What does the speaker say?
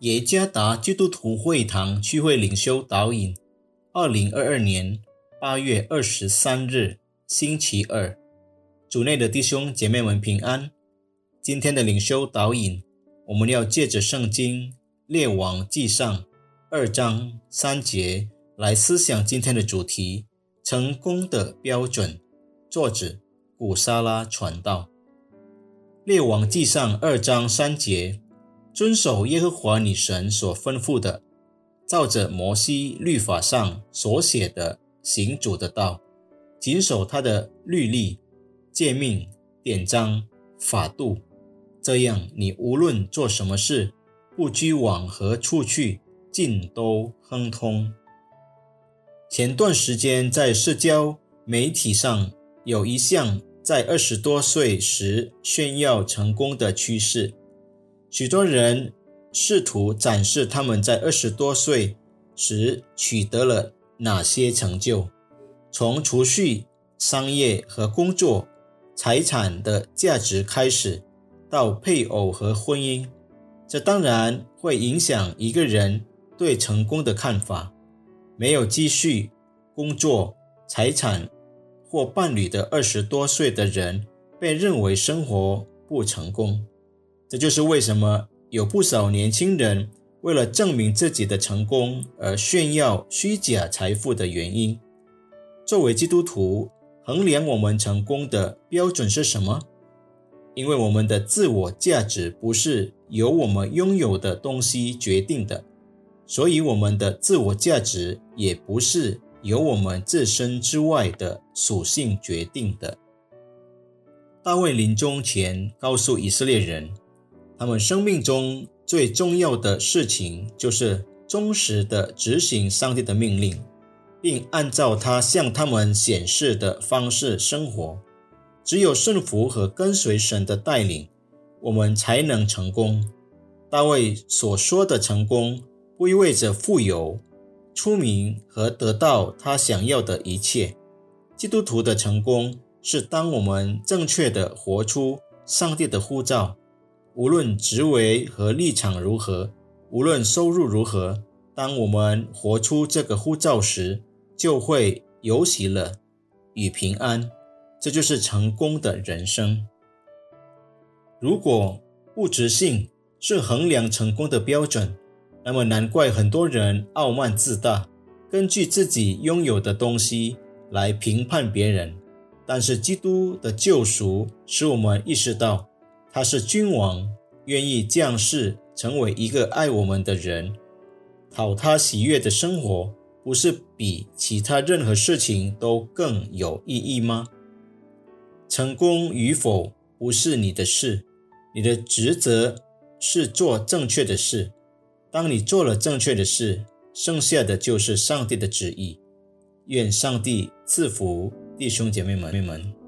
耶加达基督徒会堂聚会领袖导引，二零二二年八月二十三日，星期二，主内的弟兄姐妹们平安。今天的领袖导引，我们要借着圣经列王记上二章三节来思想今天的主题：成功的标准。作者古沙拉传道。列王记上二章三节。遵守耶和华你神所吩咐的，照着摩西律法上所写的行主的道，谨守他的律例、诫命、典章、法度，这样你无论做什么事，不拘往何处去，尽都亨通。前段时间在社交媒体上有一项在二十多岁时炫耀成功的趋势。许多人试图展示他们在二十多岁时取得了哪些成就，从储蓄、商业和工作、财产的价值开始，到配偶和婚姻，这当然会影响一个人对成功的看法。没有积蓄、工作、财产或伴侣的二十多岁的人，被认为生活不成功。这就是为什么有不少年轻人为了证明自己的成功而炫耀虚假财富的原因。作为基督徒，衡量我们成功的标准是什么？因为我们的自我价值不是由我们拥有的东西决定的，所以我们的自我价值也不是由我们自身之外的属性决定的。大卫临终前告诉以色列人。他们生命中最重要的事情就是忠实的执行上帝的命令，并按照他向他们显示的方式生活。只有顺服和跟随神的带领，我们才能成功。大卫所说的成功，不意味着富有、出名和得到他想要的一切。基督徒的成功是当我们正确的活出上帝的呼召。无论职位和立场如何，无论收入如何，当我们活出这个呼召时，就会有喜乐与平安。这就是成功的人生。如果物质性是衡量成功的标准，那么难怪很多人傲慢自大，根据自己拥有的东西来评判别人。但是基督的救赎使我们意识到。他是君王，愿意降世成为一个爱我们的人，讨他喜悦的生活，不是比其他任何事情都更有意义吗？成功与否不是你的事，你的职责是做正确的事。当你做了正确的事，剩下的就是上帝的旨意。愿上帝赐福弟兄姐妹们妹们。